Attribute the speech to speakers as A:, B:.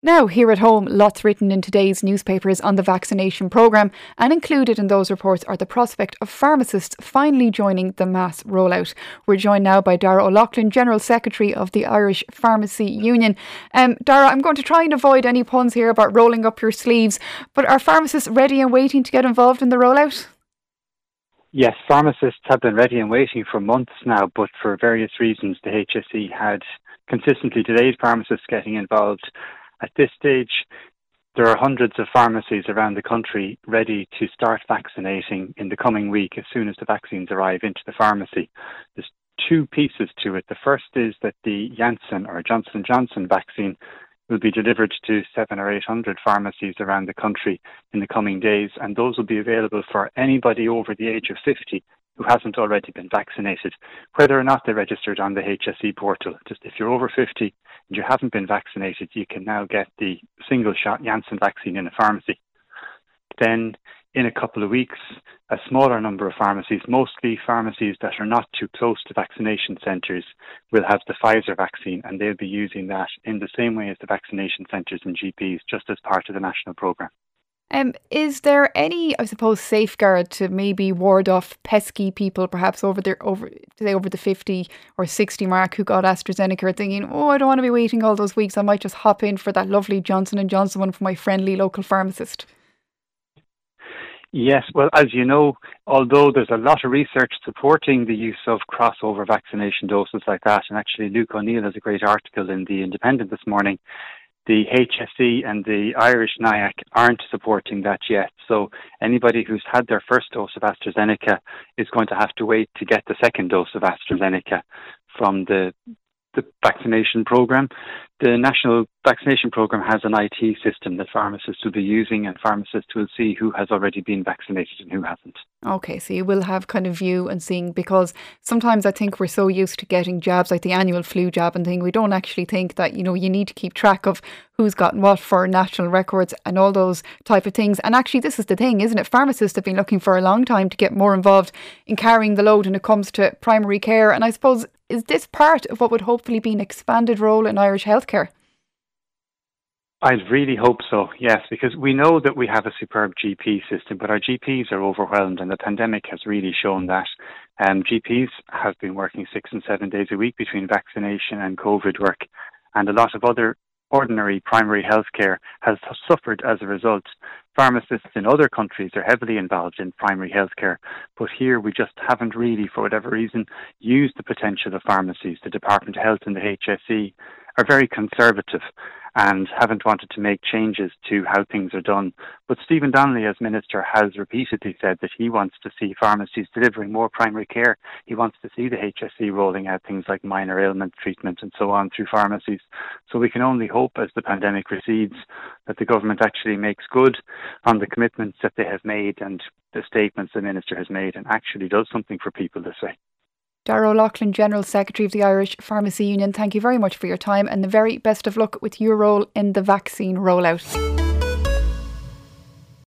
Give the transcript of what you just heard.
A: Now, here at home, lots written in today's newspapers on the vaccination programme, and included in those reports are the prospect of pharmacists finally joining the mass rollout. We're joined now by Darragh O'Loughlin, General Secretary of the Irish Pharmacy Union. Um, Darragh, I'm going to try and avoid any puns here about rolling up your sleeves, but are pharmacists ready and waiting to get involved in the rollout?
B: Yes, pharmacists have been ready and waiting for months now, but for various reasons, the HSE had consistently delayed pharmacists getting involved at this stage, there are hundreds of pharmacies around the country ready to start vaccinating in the coming week as soon as the vaccines arrive into the pharmacy. There's two pieces to it. The first is that the Janssen or Johnson Johnson vaccine will be delivered to seven or eight hundred pharmacies around the country in the coming days, and those will be available for anybody over the age of 50 who hasn't already been vaccinated, whether or not they're registered on the HSE portal. Just if you're over 50 and you haven't been vaccinated, you can now get the single shot Janssen vaccine in a pharmacy. Then, in a couple of weeks, a smaller number of pharmacies, mostly pharmacies that are not too close to vaccination centres, will have the Pfizer vaccine and they'll be using that in the same way as the vaccination centres and GPs, just as part of the national programme.
A: Um, is there any, I suppose, safeguard to maybe ward off pesky people, perhaps over the over say over the fifty or sixty mark, who got AstraZeneca, thinking, "Oh, I don't want to be waiting all those weeks. I might just hop in for that lovely Johnson and Johnson one from my friendly local pharmacist."
B: Yes, well, as you know, although there's a lot of research supporting the use of crossover vaccination doses like that, and actually Luke O'Neill has a great article in the Independent this morning the HSE and the Irish NIAC aren't supporting that yet. So anybody who's had their first dose of AstraZeneca is going to have to wait to get the second dose of AstraZeneca from the the vaccination program. The national vaccination program has an IT system that pharmacists will be using, and pharmacists will see who has already been vaccinated and who hasn't.
A: Okay, so you will have kind of view and seeing because sometimes I think we're so used to getting jabs like the annual flu jab and thing, we don't actually think that you know you need to keep track of who's gotten what for national records and all those type of things. And actually, this is the thing, isn't it? Pharmacists have been looking for a long time to get more involved in carrying the load when it comes to primary care, and I suppose is this part of what would hopefully be an expanded role in Irish healthcare?
B: I really hope so, yes, because we know that we have a superb GP system, but our GPs are overwhelmed, and the pandemic has really shown that. Um, GPs have been working six and seven days a week between vaccination and COVID work, and a lot of other ordinary primary healthcare has suffered as a result. Pharmacists in other countries are heavily involved in primary healthcare, but here we just haven't really, for whatever reason, used the potential of pharmacies. The Department of Health and the HSE are very conservative and haven't wanted to make changes to how things are done. But Stephen Donnelly, as Minister, has repeatedly said that he wants to see pharmacies delivering more primary care. He wants to see the HSE rolling out things like minor ailment treatment and so on through pharmacies. So we can only hope as the pandemic recedes that the government actually makes good on the commitments that they have made and the statements the Minister has made and actually does something for people this way.
A: Darragh O'Loughlin, General Secretary of the Irish Pharmacy Union, thank you very much for your time and the very best of luck with your role in the vaccine rollout.